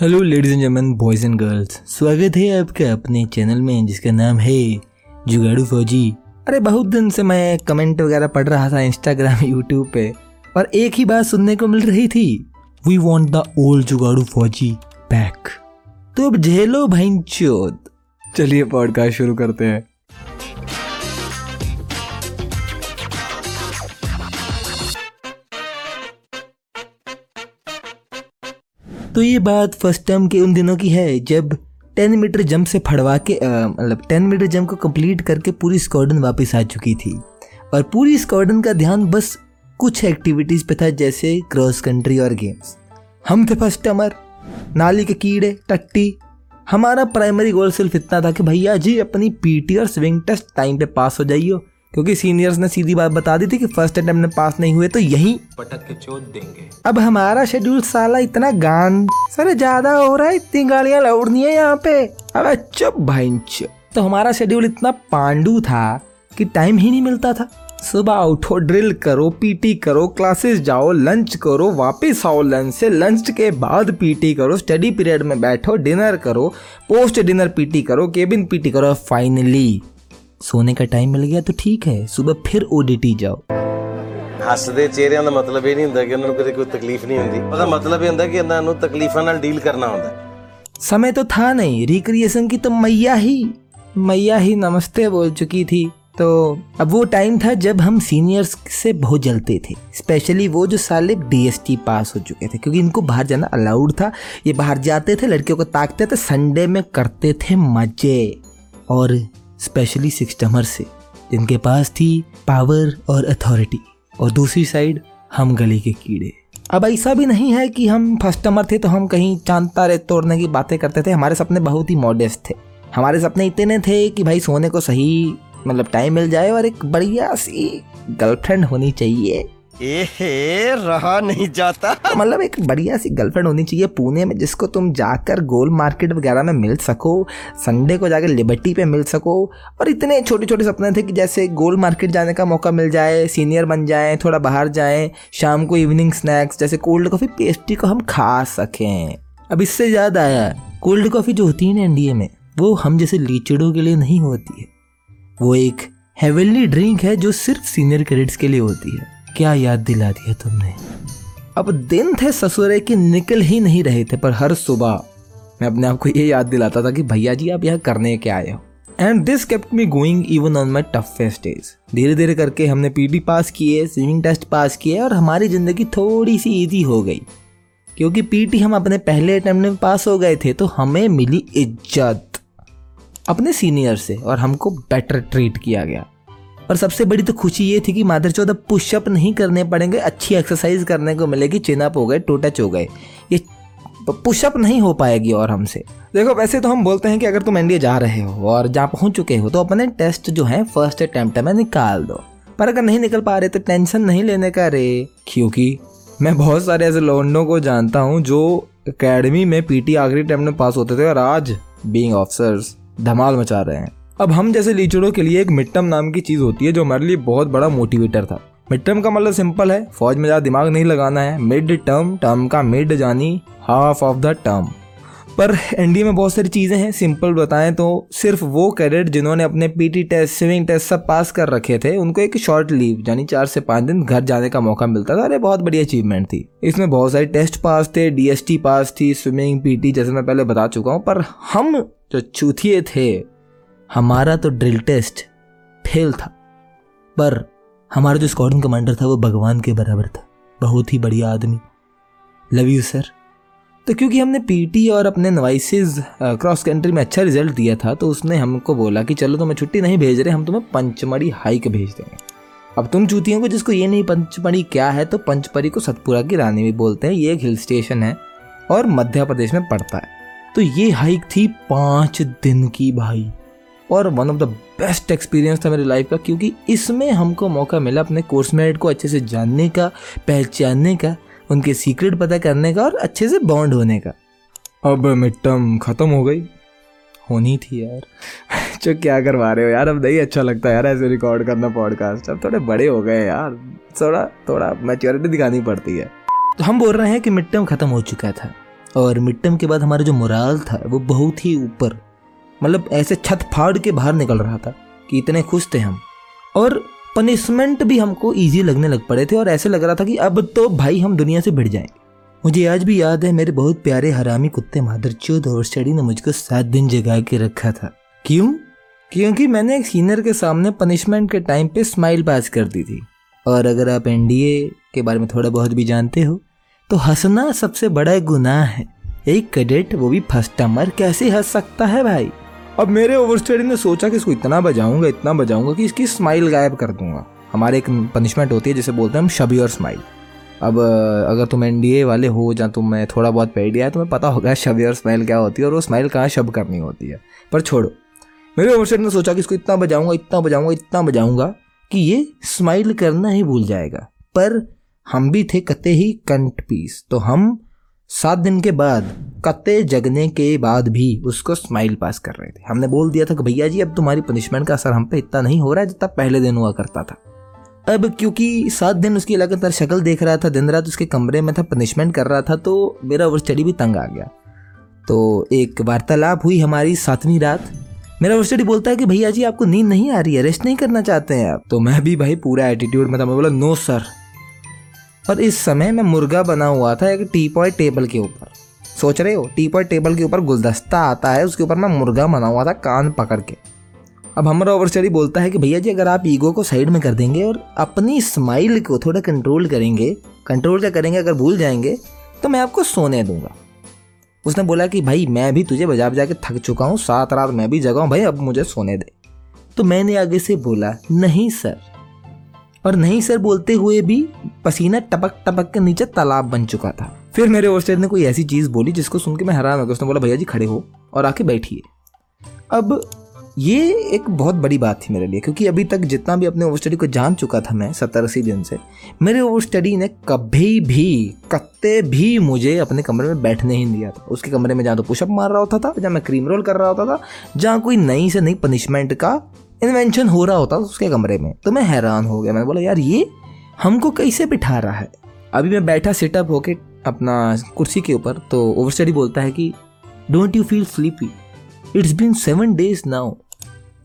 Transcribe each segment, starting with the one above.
Hello ladies and gentleman boys and girls स्वागत है आपका अपने चैनल में, जिसका नाम है जुगाड़ू फौजी। अरे, बहुत दिन से मैं कमेंट वगैरह पढ़ रहा था इंस्टाग्राम यूट्यूब पे, और एक ही बात सुनने को मिल रही थी। We want the old jugaadu fauji back तो अब झेलो भाई चलिए पॉडकास्ट शुरू करते हैं। तो ये बात फ़र्स्ट टर्म के उन दिनों की है, जब टेन मीटर जंप से फड़वा के मतलब टेन मीटर जंप को कंप्लीट करके पूरी स्क्वाडन वापस आ चुकी थी। और पूरी स्क्वाडन का ध्यान बस कुछ एक्टिविटीज़ पे था, जैसे क्रॉस कंट्री और गेम्स हम थे फ़र्स्ट टर्मर नाली के कीड़े, टट्टी। हमारा प्राइमरी गोल सिर्फ़ इतना था कि भैया जी, अपनी पीटी और स्विंग टेस्ट टाइम पे पास हो जाइयो। क्योंकि सीनियर्स ने सीधी बात बता दी थी कि फ़र्स्ट अटेम्प्ट में पास नहीं हुए तो यही पटक के चोट देंगे। अब हमारा शेड्यूल साला इतना गान सर ज़्यादा हो रहा है इतनी गाड़ियाँ लौड़नी है यहाँ पे। अब चुप भाई चुप। तो हमारा शेड्यूल इतना पांडू था कि टाइम ही नहीं मिलता था। सुबह उठो ड्रिल करो पीटी करो क्लासेस जाओ लंच करो वापस आओ लंच से। लंच के बाद पीटी करो स्टडी पीरियड में बैठो डिनर करो पोस्ट डिनर पीटी करो केबिन पीटी करो फाइनली सोने का टाइम मिल गया तो ठीक है सुबह फिर ओडीटी जाओ ਹੱਸਦੇ ਚਿਹਰਿਆਂ ਦਾ ਮਤਲਬ ਇਹ ਨਹੀਂ ਹੁੰਦਾ ਕਿ ਉਹਨਾਂ ਨੂੰ ਕਦੇ ਕੋਈ ਤਕਲੀਫ ਨਹੀਂ ਹੁੰਦੀ ਉਹਦਾ ਮਤਲਬ ਇਹ ਹੁੰਦਾ ਕਿ ਇਹਨਾਂ ਨੂੰ ਤਕਲੀਫਾਂ ਨਾਲ ਡੀਲ ਕਰਨਾ ਹੁੰਦਾ ਹੈ। समय तो था नहीं रिक्रिएशन की तो मैया ही मैया ही नमस्ते बोल चुकी थी तो अब वो टाइम था जब हम सीनियर्स से बहुत जलते थे स्पेशली वो जो साले डीएसटी पास हो चुके थे क्योंकि इनको बाहर जाना अलाउड था ये बाहर जाते थे लड़कियों को ताकते थे संडे में करते थे मजे और स्पेशली सिक्सटमर से। जिनके पास थी पावर और अथॉरिटी और दूसरी साइड हम गली के कीड़े। अब ऐसा भी नहीं है कि हम फर्स्टमर थे तो हम कहीं चाँद तारे तोड़ने की बातें करते थे। हमारे सपने बहुत ही मॉडेस्ट थे। हमारे सपने इतने थे कि भाई सोने को सही मतलब टाइम मिल जाए और एक बढ़िया सी गर्लफ्रेंड होनी चाहिए। एहे, रहा नहीं जाता। मतलब एक बढ़िया सी गर्लफ्रेंड होनी चाहिए पुणे में, जिसको तुम जाकर गोल मार्केट वगैरह में मिल सको संडे को जाकर लिबर्टी पे मिल सको, और इतने छोटे छोटे सपने थे कि जैसे गोल मार्केट जाने का मौका मिल जाए सीनियर बन जाए, थोड़ा बाहर जाएँ, शाम को इवनिंग स्नैक्स जैसे कोल्ड कॉफ़ी पेस्ट्री को हम खा सकें। अब इससे याद आया कोल्ड कॉफ़ी जो होती है ना इंडिया में, वो हम जैसे लीचड़ों के लिए नहीं होती है। वो एक हेवनली ड्रिंक है जो सिर्फ़ सीनियर क्रेडिट्स के लिए होती है। क्या याद दिला दिया तुमने? अब दिन थे ससुरे के निकल ही नहीं रहे थे, पर हर सुबह मैं अपने आप को ये याद दिलाता था कि भैया जी, आप यहाँ करने के आए हो। And this kept me going even on my toughest days धीरे धीरे करके हमने पीटी पास किए स्विमिंग टेस्ट पास किए और हमारी ज़िंदगी थोड़ी सी ईजी हो गई। क्योंकि पीटी हम अपने पहले अटैम्प्ट में पास हो गए थे तो हमें मिली इज़्ज़त अपने सीनियर से और हमको बेटर ट्रीट किया गया। और सबसे बड़ी तो खुशी ये थी कि मादर चौदह पुशअप नहीं करने पड़ेंगे, अच्छी एक्सरसाइज करने को मिलेगी चिनअप हो गए टू टच हो गए। ये पुशअप नहीं हो पाएगी और हमसे। देखो, वैसे तो हम बोलते हैं कि अगर तुम एनडीए जा रहे हो और जहाँ पहुँच चुके हो तो अपने टेस्ट जो है फ़र्स्ट अटैम्प्ट में निकाल दो। पर अगर नहीं निकल पा रहे तो टेंशन नहीं लेने का रे। क्योंकि मैं बहुत सारे ऐसे लौंडों को जानता हूँ जो अकेडमी में पीटी आखिरी टाइम में पास होते थे और आज बीइंग ऑफिसर्स धमाल मचा रहे हैं। अब हम जैसे लीचड़ों के लिए एक मिड टर्म नाम की चीज़ होती है जो हमारे लिए बहुत बड़ा मोटिवेटर था। मिड टर्म का मतलब सिंपल है, फौज में ज़्यादा दिमाग नहीं लगाना है। मिड टर्म टर्म का मिड जानी हाफ़ ऑफ़ द टर्म पर एनडीए में बहुत सारी चीज़ें हैं सिंपल बताएँ तो सिर्फ़ वो कैडेट जिन्होंने अपने पीटी टेस्ट स्विमिंग टेस्ट सब पास कर रखे थे, उनको एक शॉर्ट लीव यानी चार से पाँच दिन घर जाने का मौका मिलता था अरे बहुत बड़ी अचीवमेंट थी। इसमें बहुत सारे टेस्ट पास थे डीएसटी पास थी स्विमिंग पीटी जैसे मैं पहले बता चुका हूँ, पर हम जो चूथिए थे हमारा तो ड्रिल टेस्ट फेल था, पर हमारा जो स्क्वाडन कमांडर था वो भगवान के बराबर था, बहुत ही बढ़िया आदमी। लव यू सर तो क्योंकि हमने पीटी और अपने नवाइसिस क्रॉस कंट्री में अच्छा रिज़ल्ट दिया था तो उसने हमको बोला कि चलो तुम्हें छुट्टी नहीं भेज रहे, हम तुम्हें पंचमढ़ी हाइक भेज देंगे। अब तुम चूतियों को जिसको ये नहीं पंचमढ़ी क्या है तो पंचपरी को सतपुरा की रानी भी बोलते हैं, ये एक हिल स्टेशन है और मध्य प्रदेश में पड़ता है। तो ये हाइक थी पाँच दिन की भाई। और one of the best experience था मेरी लाइफ का, क्योंकि इसमें हमको मौका मिला अपने कोर्समेट को अच्छे से जानने का, पहचानने का, उनके सीक्रेट पता करने का और अच्छे से बॉन्ड होने का। अब मिड टर्म ख़त्म हो गई। होनी थी यार। जो क्या करवा रहे हो यार, अब नहीं अच्छा लगता यार ऐसे रिकॉर्ड करना पॉडकास्ट अब थोड़े बड़े हो गए यार। थोड़ा थोड़ा मैच्योरिटी दिखानी पड़ती है। तो हम बोल रहे हैं कि मिड टर्म ख़त्म हो चुका था। और मिड टर्म के बाद हमारा जो मोराल था, वो बहुत ही ऊपर मतलब ऐसे छत फाड़ के बाहर निकल रहा था कि इतने खुश थे हम। और पनिशमेंट भी हमको ईजी लगने लग पड़े थे और ऐसे लग रहा था कि अब तो भाई हम दुनिया से भिड़ जाएँगे। मुझे आज भी याद है मेरे बहुत प्यारे हरामी कुत्ते मादरचोद और स्टडी ने मुझको सात दिन जगा के रखा था। क्यों? क्योंकि मैंने एक सीनियर के सामने पनिशमेंट के टाइम पे स्माइल पास कर दी थी। और अगर आप एनडीए के बारे में थोड़ा बहुत भी जानते हो तो हंसना सबसे बड़ा गुनाह है। एक कैडेट वो भी फ़र्स्ट टमर कैसे हंस सकता है भाई? अब मेरे ओवर ने सोचा कि इसको इतना बजाऊँगा इतना बजाऊँगा कि इसकी स्माइल गायब कर दूँगा। हमारे एक पनिशमेंट होती है, जिसे बोलते हैं हम शबी और स्माइल अब अगर तुम एनडीए वाले हो या तुम्हें थोड़ा बहुत पेड़ दिया है, तुम्हें पता होगा शबी और स्माइल क्या होती है और वो स्माइल कहाँ शब करनी होती है। पर छोड़ो। मेरे ओवर स्टडी ने सोचा कि इसको इतना बजाऊँगा इतना बजाऊँगा इतना बजाऊँगा कि ये स्माइल करना ही भूल जाएगा। पर हम भी थे कते ही कंट पीस तो हम सात दिन के बाद कत्ते जगने के बाद भी उसको स्माइल पास कर रहे थे। हमने बोल दिया था कि भैया जी, अब तुम्हारी पनिशमेंट का असर हम पे इतना नहीं हो रहा है जितना पहले दिन हुआ करता था। अब क्योंकि सात दिन उसकी लगातार शक्ल देख रहा था, दिन रात उसके कमरे में था पनिशमेंट कर रहा था तो मेरा ओवर स्टडी भी तंग आ गया। तो एक वार्तालाप हुई हमारी सातवीं रात। मेरा ओवर स्टडी बोलता है कि भैया जी, आपको नींद नहीं आ रही है रेस्ट नहीं करना चाहते हैं आप। तो मैं भी भाई पूरा एटीट्यूड में था मैं बोला नो सर और इस समय मैं मुर्गा बना हुआ था एक टी पॉय टेबल के ऊपर। सोच रहे हो? टी पॉय टेबल के ऊपर गुलदस्ता आता है, उसके ऊपर मैं मुर्गा बना हुआ था कान पकड़ के। अब हमारा ओवर स्टडी बोलता है कि भैया जी, अगर आप ईगो को साइड में कर देंगे और अपनी स्माइल को थोड़ा कंट्रोल करेंगे, कंट्रोल क्या करेंगे अगर भूल जाएँगे तो मैं आपको सोने दूँगा। उसने बोला कि भाई, मैं भी तुझे बजा बजा के थक चुका हूँ, सात रात मैं भी जगा हूँ, भाई, अब मुझे सोने दे। तो मैंने आगे से बोला, नहीं, सर। और नहीं सर बोलते हुए भी पसीना टपक टपक के नीचे तालाब बन चुका था। फिर मेरे ओवरस्टेट ने कोई ऐसी चीज़ बोली जिसको सुन के मैं हैरान हो गया। उसने बोला, भैया जी, खड़े हो और आके बैठिए। अब ये एक बहुत बड़ी बात थी मेरे लिए, क्योंकि अभी तक जितना भी अपने ओवर स्टडी को जान चुका था मैं, सत्तर अस्सी दिन से, मेरे ओवर स्टडी ने कभी भी, कत्ते भी मुझे अपने कमरे में बैठने ही नहीं दिया था। उसके कमरे में जहाँ तो पुशअप मार रहा होता था, जहाँ मैं क्रीम रोल कर रहा होता था, जहाँ कोई नई से नई पनिशमेंट का इन्वेंशन हो रहा होता उसके कमरे में तो मैं हैरान हो गया। मैंने बोला, यार, ये हमको कैसे बिठा रहा है? अभी मैं बैठा सेटअप होके अपना कुर्सी के ऊपर तो ओवर स्टडी बोलता है कि don't you feel sleepy it's been seven days now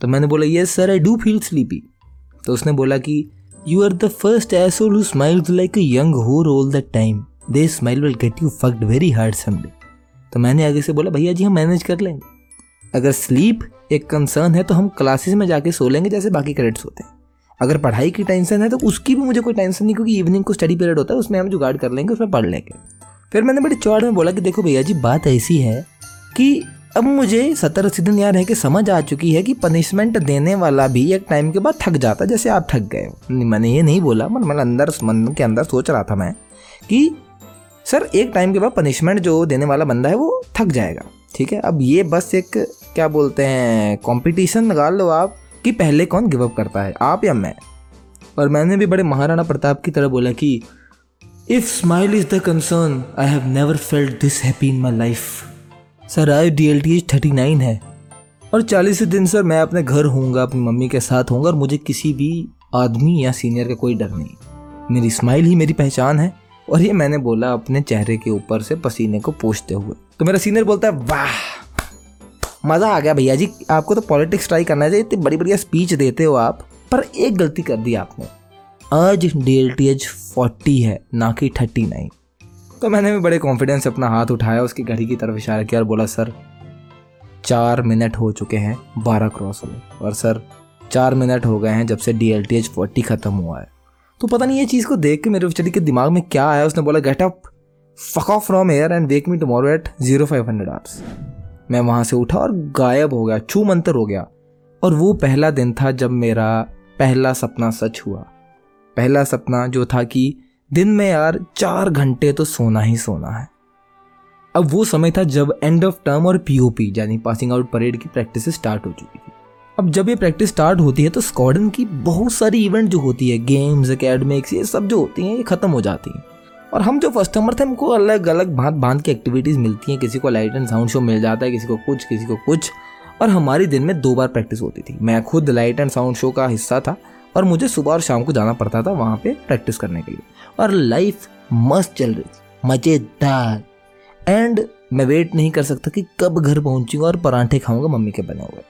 तो मैंने बोला yes sir I do feel sleepy तो उसने बोला कि you are the first asshole who smiles like a young whore all the time the smile will get you fucked very hard someday तो मैंने आगे से बोला, भैया जी, हम मैनेज कर लेंगे. अगर स्लीप एक कंसर्न है तो हम क्लासेस में जाके सो लेंगे जैसे बाकी क्रेडिट्स होते हैं। अगर पढ़ाई की टेंशन है तो उसकी भी मुझे कोई टेंशन नहीं क्योंकि इवनिंग को स्टडी पीरियड होता है, उसमें हम जुगाड़ कर लेंगे, उसमें पढ़ लेंगे। फिर मैंने बड़े चौड़ में बोला कि देखो भैया जी, बात ऐसी है कि अब मुझे सत्तर अस्सी दिन यार है कि समझ आ चुकी है कि पनिशमेंट देने वाला भी एक टाइम के बाद थक जाता जैसे आप थक गए मैंने ये नहीं बोला, मन मतलब अंदर, मन के अंदर सोच रहा था मैं कि सर, एक टाइम के बाद पनिशमेंट जो देने वाला बंदा है वो थक जाएगा। ठीक है? अब ये बस एक, क्या बोलते हैं कंपटीशन लगा लो आप कि पहले कौन गिव अप करता है, आप या मैं। और मैंने भी बड़े महाराणा प्रताप की तरह बोला कि if smile is the concern I have never felt this happy in my life sir आज D L T H thirty nine है। और चालीस दिन सर मैं अपने घर होऊँगा, अपनी मम्मी के साथ होऊँगा और मुझे किसी भी आदमी या सीनियर का कोई डर नहीं। मेरी स्माइल ही मेरी पहचान है। और ये मैंने बोला अपने चेहरे के ऊपर से पसीने को पोछते हुए। तो मेरा सीनियर बोलता है, वाह, मज़ा आ गया भैया जी। आपको तो पॉलिटिक्स ट्राई करना चाहिए इतनी बड़ी बढ़िया स्पीच देते हो आप, पर एक गलती कर दी आपने। आज D L T H forty है, ना कि थर्टी नाइन तो मैंने भी बड़े कॉन्फिडेंस से अपना हाथ उठाया, उसकी घड़ी की तरफ़ इशारा किया और बोला, सर, चार मिनट हो चुके हैं बारह क्रॉस हुए और सर, चार मिनट हो गए हैं जब से D L T H forty ख़त्म हुआ है। तो पता नहीं ये चीज़ को देख के मेरे बेचारी के दिमाग में क्या आया? उसने बोला get up fuck off from here and wake me tomorrow at zero five hundred hours मैं वहाँ से उठा और गायब हो गया छू मंतर हो गया। और वो पहला दिन था जब मेरा पहला सपना सच हुआ। पहला सपना जो था कि दिन में यार चार घंटे तो सोना ही सोना है। अब वो समय था जब एंड ऑफ़ टर्म और पीओपी यानी पासिंग आउट परेड की प्रैक्टिस स्टार्ट हो चुकी थी। अब जब ये प्रैक्टिस स्टार्ट होती है तो स्कॉडन की बहुत सारी इवेंट जो होती है गेम्स अकेडमिक्स ये सब जो होती हैं, ये ख़त्म हो जाती हैं। और हम जो कस्टमर थे, हमको अलग अलग भांत भांत की एक्टिविटीज़ मिलती हैं। किसी को लाइट एंड साउंड शो मिल जाता है, किसी को कुछ, किसी को कुछ। और हमारी दिन में दो बार प्रैक्टिस होती थी। मैं खुद लाइट एंड साउंड शो का हिस्सा था, और मुझे सुबह और शाम को जाना पड़ता था वहाँ पे प्रैक्टिस करने के लिए। और लाइफ मस्त चल रही थी, मज़ेदार। एंड मैं वेट नहीं कर सकता कि कब घर पहुंचूँगा और परांठे खाऊँगा मम्मी के बने हुए।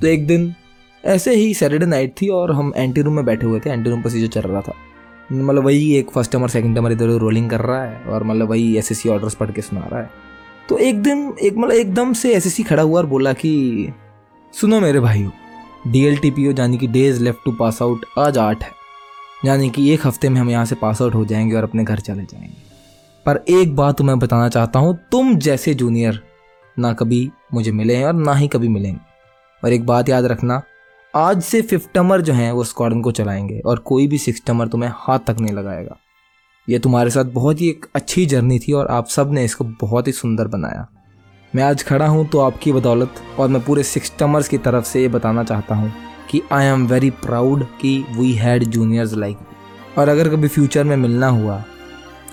तो एक दिन ऐसे ही सैटरडे नाइट थी और हम एंटी रूम में बैठे हुए थे। एंटी रूम प्रोसीजर चल रहा था। मतलब वही एक फ़र्स्ट टमर सेकंड टमर इधर रोलिंग कर रहा है और मतलब वही एस एस ऑर्डर्स पढ़ के सुना रहा है। तो एक दिन एक मतलब एकदम से एस खड़ा हुआ और बोला कि, सुनो मेरे भाइयों D L T P O यानी कि days left to pass out आज आठ है। यानी कि एक हफ़्ते में हम यहाँ से पास आउट हो जाएँगे और अपने घर चले जाएँगे। पर एक बात मैं बताना चाहता हूँ, तुम जैसे जूनियर ना कभी मुझे मिले हैं और ना ही कभी मिलेंगे। और एक बात याद रखना, आज से फिफ्टमर जो हैं, वो स्क्वाडन को चलाएँगे और कोई भी सिक्सटमर तुम्हें हाथ तक नहीं लगाएगा। ये तुम्हारे साथ बहुत ही एक अच्छी जर्नी थी और आप सबने इसको बहुत ही सुंदर बनाया। मैं आज खड़ा हूँ तो आपकी बदौलत और मैं पूरे सिक्सटमर्स की तरफ़ से ये बताना चाहता हूँ कि आई एम वेरी प्राउड कि वी हैड जूनियर्स लाइक और अगर कभी फ्यूचर में मिलना हुआ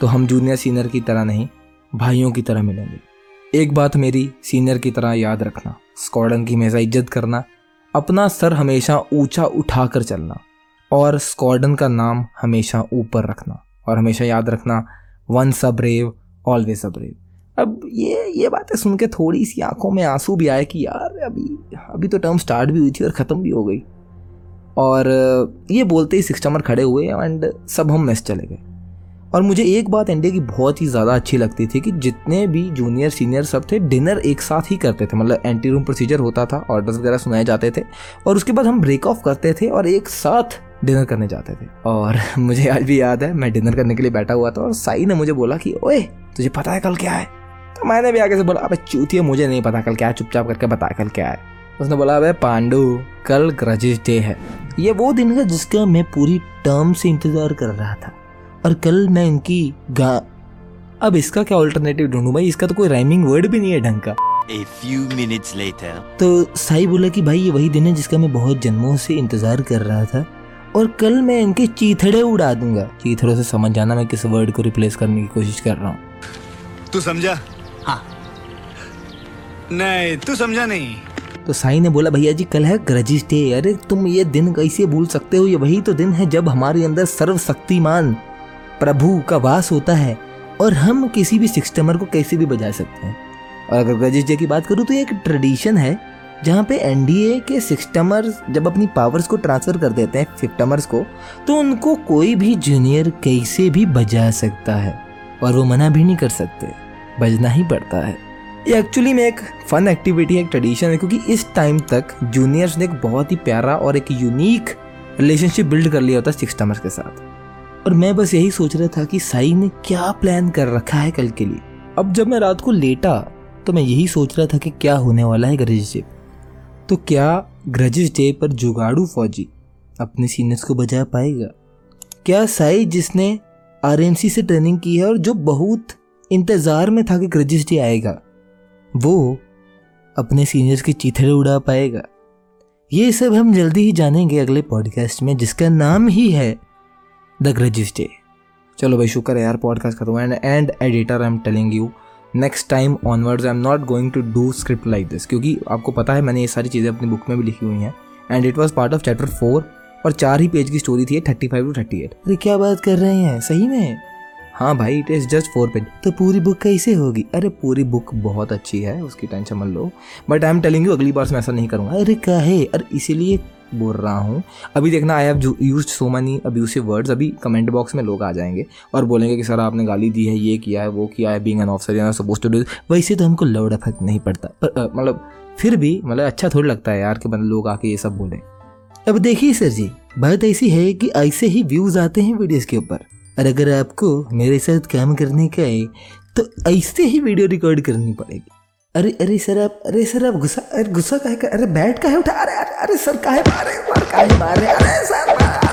तो हम जूनियर सीनियर की तरह नहीं, भाइयों की तरह मिलेंगे। एक बात मेरी सीनियर की तरह याद रखना स्क्वाडन की हमेशा इज़्ज़त करना, अपना सर हमेशा ऊँचा उठाकर चलना, और स्क्वाडन का नाम हमेशा ऊपर रखना, और हमेशा याद रखना वन सब ब्रेव ऑलवेज अ ब्रेव अब ये ये बातें सुन के थोड़ी सी आँखों में आँसू भी आए कि यार, अभी अभी तो टर्म स्टार्ट भी हुई थी और ख़त्म भी हो गई। और ये बोलते ही सिक्सटमर खड़े हुए, एंड सब हम मेस चले गए। और मुझे एक बात इंडिया की बहुत ही ज़्यादा अच्छी लगती थी कि जितने भी जूनियर सीनियर सब थे डिनर एक साथ ही करते थे। मतलब एंटी रूम प्रोसीजर होता था ऑर्डर्स वगैरह सुनाए जाते थे और उसके बाद हम ब्रेक ऑफ़ करते थे और एक साथ डिनर करने जाते थे। और मुझे आज भी याद है, मैं डिनर करने के लिए बैठा हुआ था और साई ने मुझे बोला कि, ओए, तुझे पता है कल क्या है? तो मैंने भी आगे से बोला, अबे, चूतिया, मुझे नहीं पता कल क्या है, चुपचाप करके बता कल क्या है। उसने बोला, अबे, पांडू, कल ग्रजिस डे है। ये वो दिन है जिसका मैं पूरी टर्म से इंतज़ार कर रहा था। और कल मैं इनकी गा अब इसका क्या ऑल्टरनेटिव ढूंढूं भाई? इसका तो कोई राइमिंग वर्ड भी नहीं है ढंग का। A few minutes later. तो साई बोला कि भाई ये वही दिन है जिसका मैं बहुत जन्मों से इंतज़ार कर रहा था और कल मैं इनके चीथड़े उड़ा दूँगा। चीथड़ों से समझ जाना मैं किस वर्ड को रिप्लेस करने की कोशिश कर रहा हूँ। तू समझा? हाँ। नहीं तू समझा नहीं। तो साई ने बोला भैया जी कल है ग्रजिस डे अरे तुम ये दिन कैसे भूल सकते हो? ये वही तो दिन है जब हमारे अंदर सर्वशक्तिमान प्रभु का वास होता है और हम किसी भी सिक्सटमर को कैसे भी बजा सकते हैं। और अगर गजेश डे की बात करूँ तो ये एक ट्रेडिशन है, जहाँ पे एनडीए के सिक्सटमर जब अपनी पावर्स को ट्रांसफ़र कर देते हैं फिफ्टमर्स को तो उनको कोई भी जूनियर कैसे भी बजा सकता है, और वो मना भी नहीं कर सकते, बजना ही पड़ता है। ये एक्चुअली में एक फन एक्टिविटी एक ट्रेडिशन है, क्योंकि इस टाइम तक जूनियर्स ने एक बहुत ही प्यारा और एक यूनिक रिलेशनशिप बिल्ड कर लिया होता है सिक्सटमर्स के साथ। और मैं बस यही सोच रहा था कि साई ने क्या प्लान कर रखा है कल के लिए। अब जब मैं रात को लेटा तो मैं यही सोच रहा था कि क्या होने वाला है ग्रजिस डे तो क्या ग्रजिस डे पर जुगाड़ू फौजी अपने सीनियर्स को बजा पाएगा? क्या साई जिसने आरएमसी से ट्रेनिंग की है और जो बहुत इंतज़ार में था कि ग्रजिस डे आएगा, वो अपने सीनियर्स की चीथड़े उड़ा पाएगा? ये सब हम जल्दी ही जानेंगे अगले पॉडकास्ट में, जिसका नाम ही है द ग्रजिस डे। चलो भाई, शुक्र है यार पॉडकास्ट खत्म and and editor I am telling you next time onwards I am not going to do script like this क्योंकि आपको पता है, मैंने ये सारी चीज़ें अपनी बुक में भी लिखी हुई हैं। And it was part of chapter four और चार ही पेज की स्टोरी थी thirty five to thirty eight अरे, क्या बात कर रहे हैं? सही में? हाँ भाई it is just four page तो पूरी बुक कैसे होगी? अरे, पूरी बुक बहुत अच्छी है, उसकी टेंशन मत लो। But I am telling you अगली बार से मैं ऐसा नहीं करूँगा। अरे क्या है अरे, इसीलिए बोल रहा हूँ। अभी देखना I have use so many abusive words अभी कमेंट बॉक्स में लोग आ जाएँगे और बोलेंगे कि, सर, आपने गाली दी है, ये किया है, वो किया है being an officer you suppose to do वैसे तो हमको लौड़ फ़र्क नहीं पड़ता। पर मतलब फिर भी मतलब अच्छा थोड़ा लगता है यार कि मतलब लोग आके ये सब बोले। अब देखिए सर जी, बात ऐसी है कि ऐसे ही व्यूज़ आते हैं वीडियोस के ऊपर। और अगर आपको मेरे साथ काम करने का है तो ऐसे ही वीडियो रिकॉर्ड करनी पड़ेगी। अरे अरे सर, आप, अरे सर, आप गुस्सा, अरे गुस्सा कहे अरे बैठ कहे उठा, अरे अरे सर कहे मारे, मार, काहे मारे, अरे सर